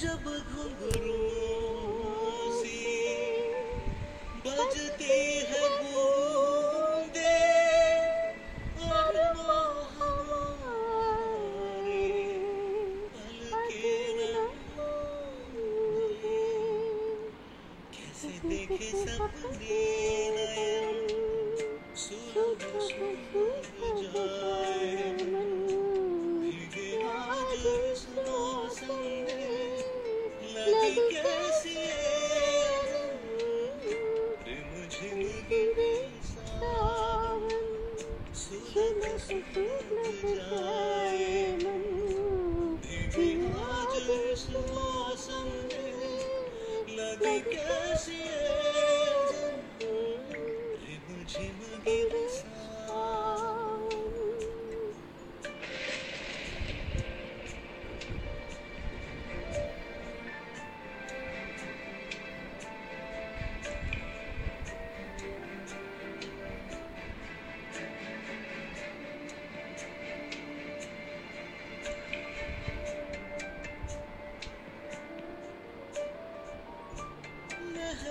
जब घुंघरू बजते हैं बूंदे, और हमारे पलके कैसे देखे सपने जाए। भीगे आज सुनो संग कैसी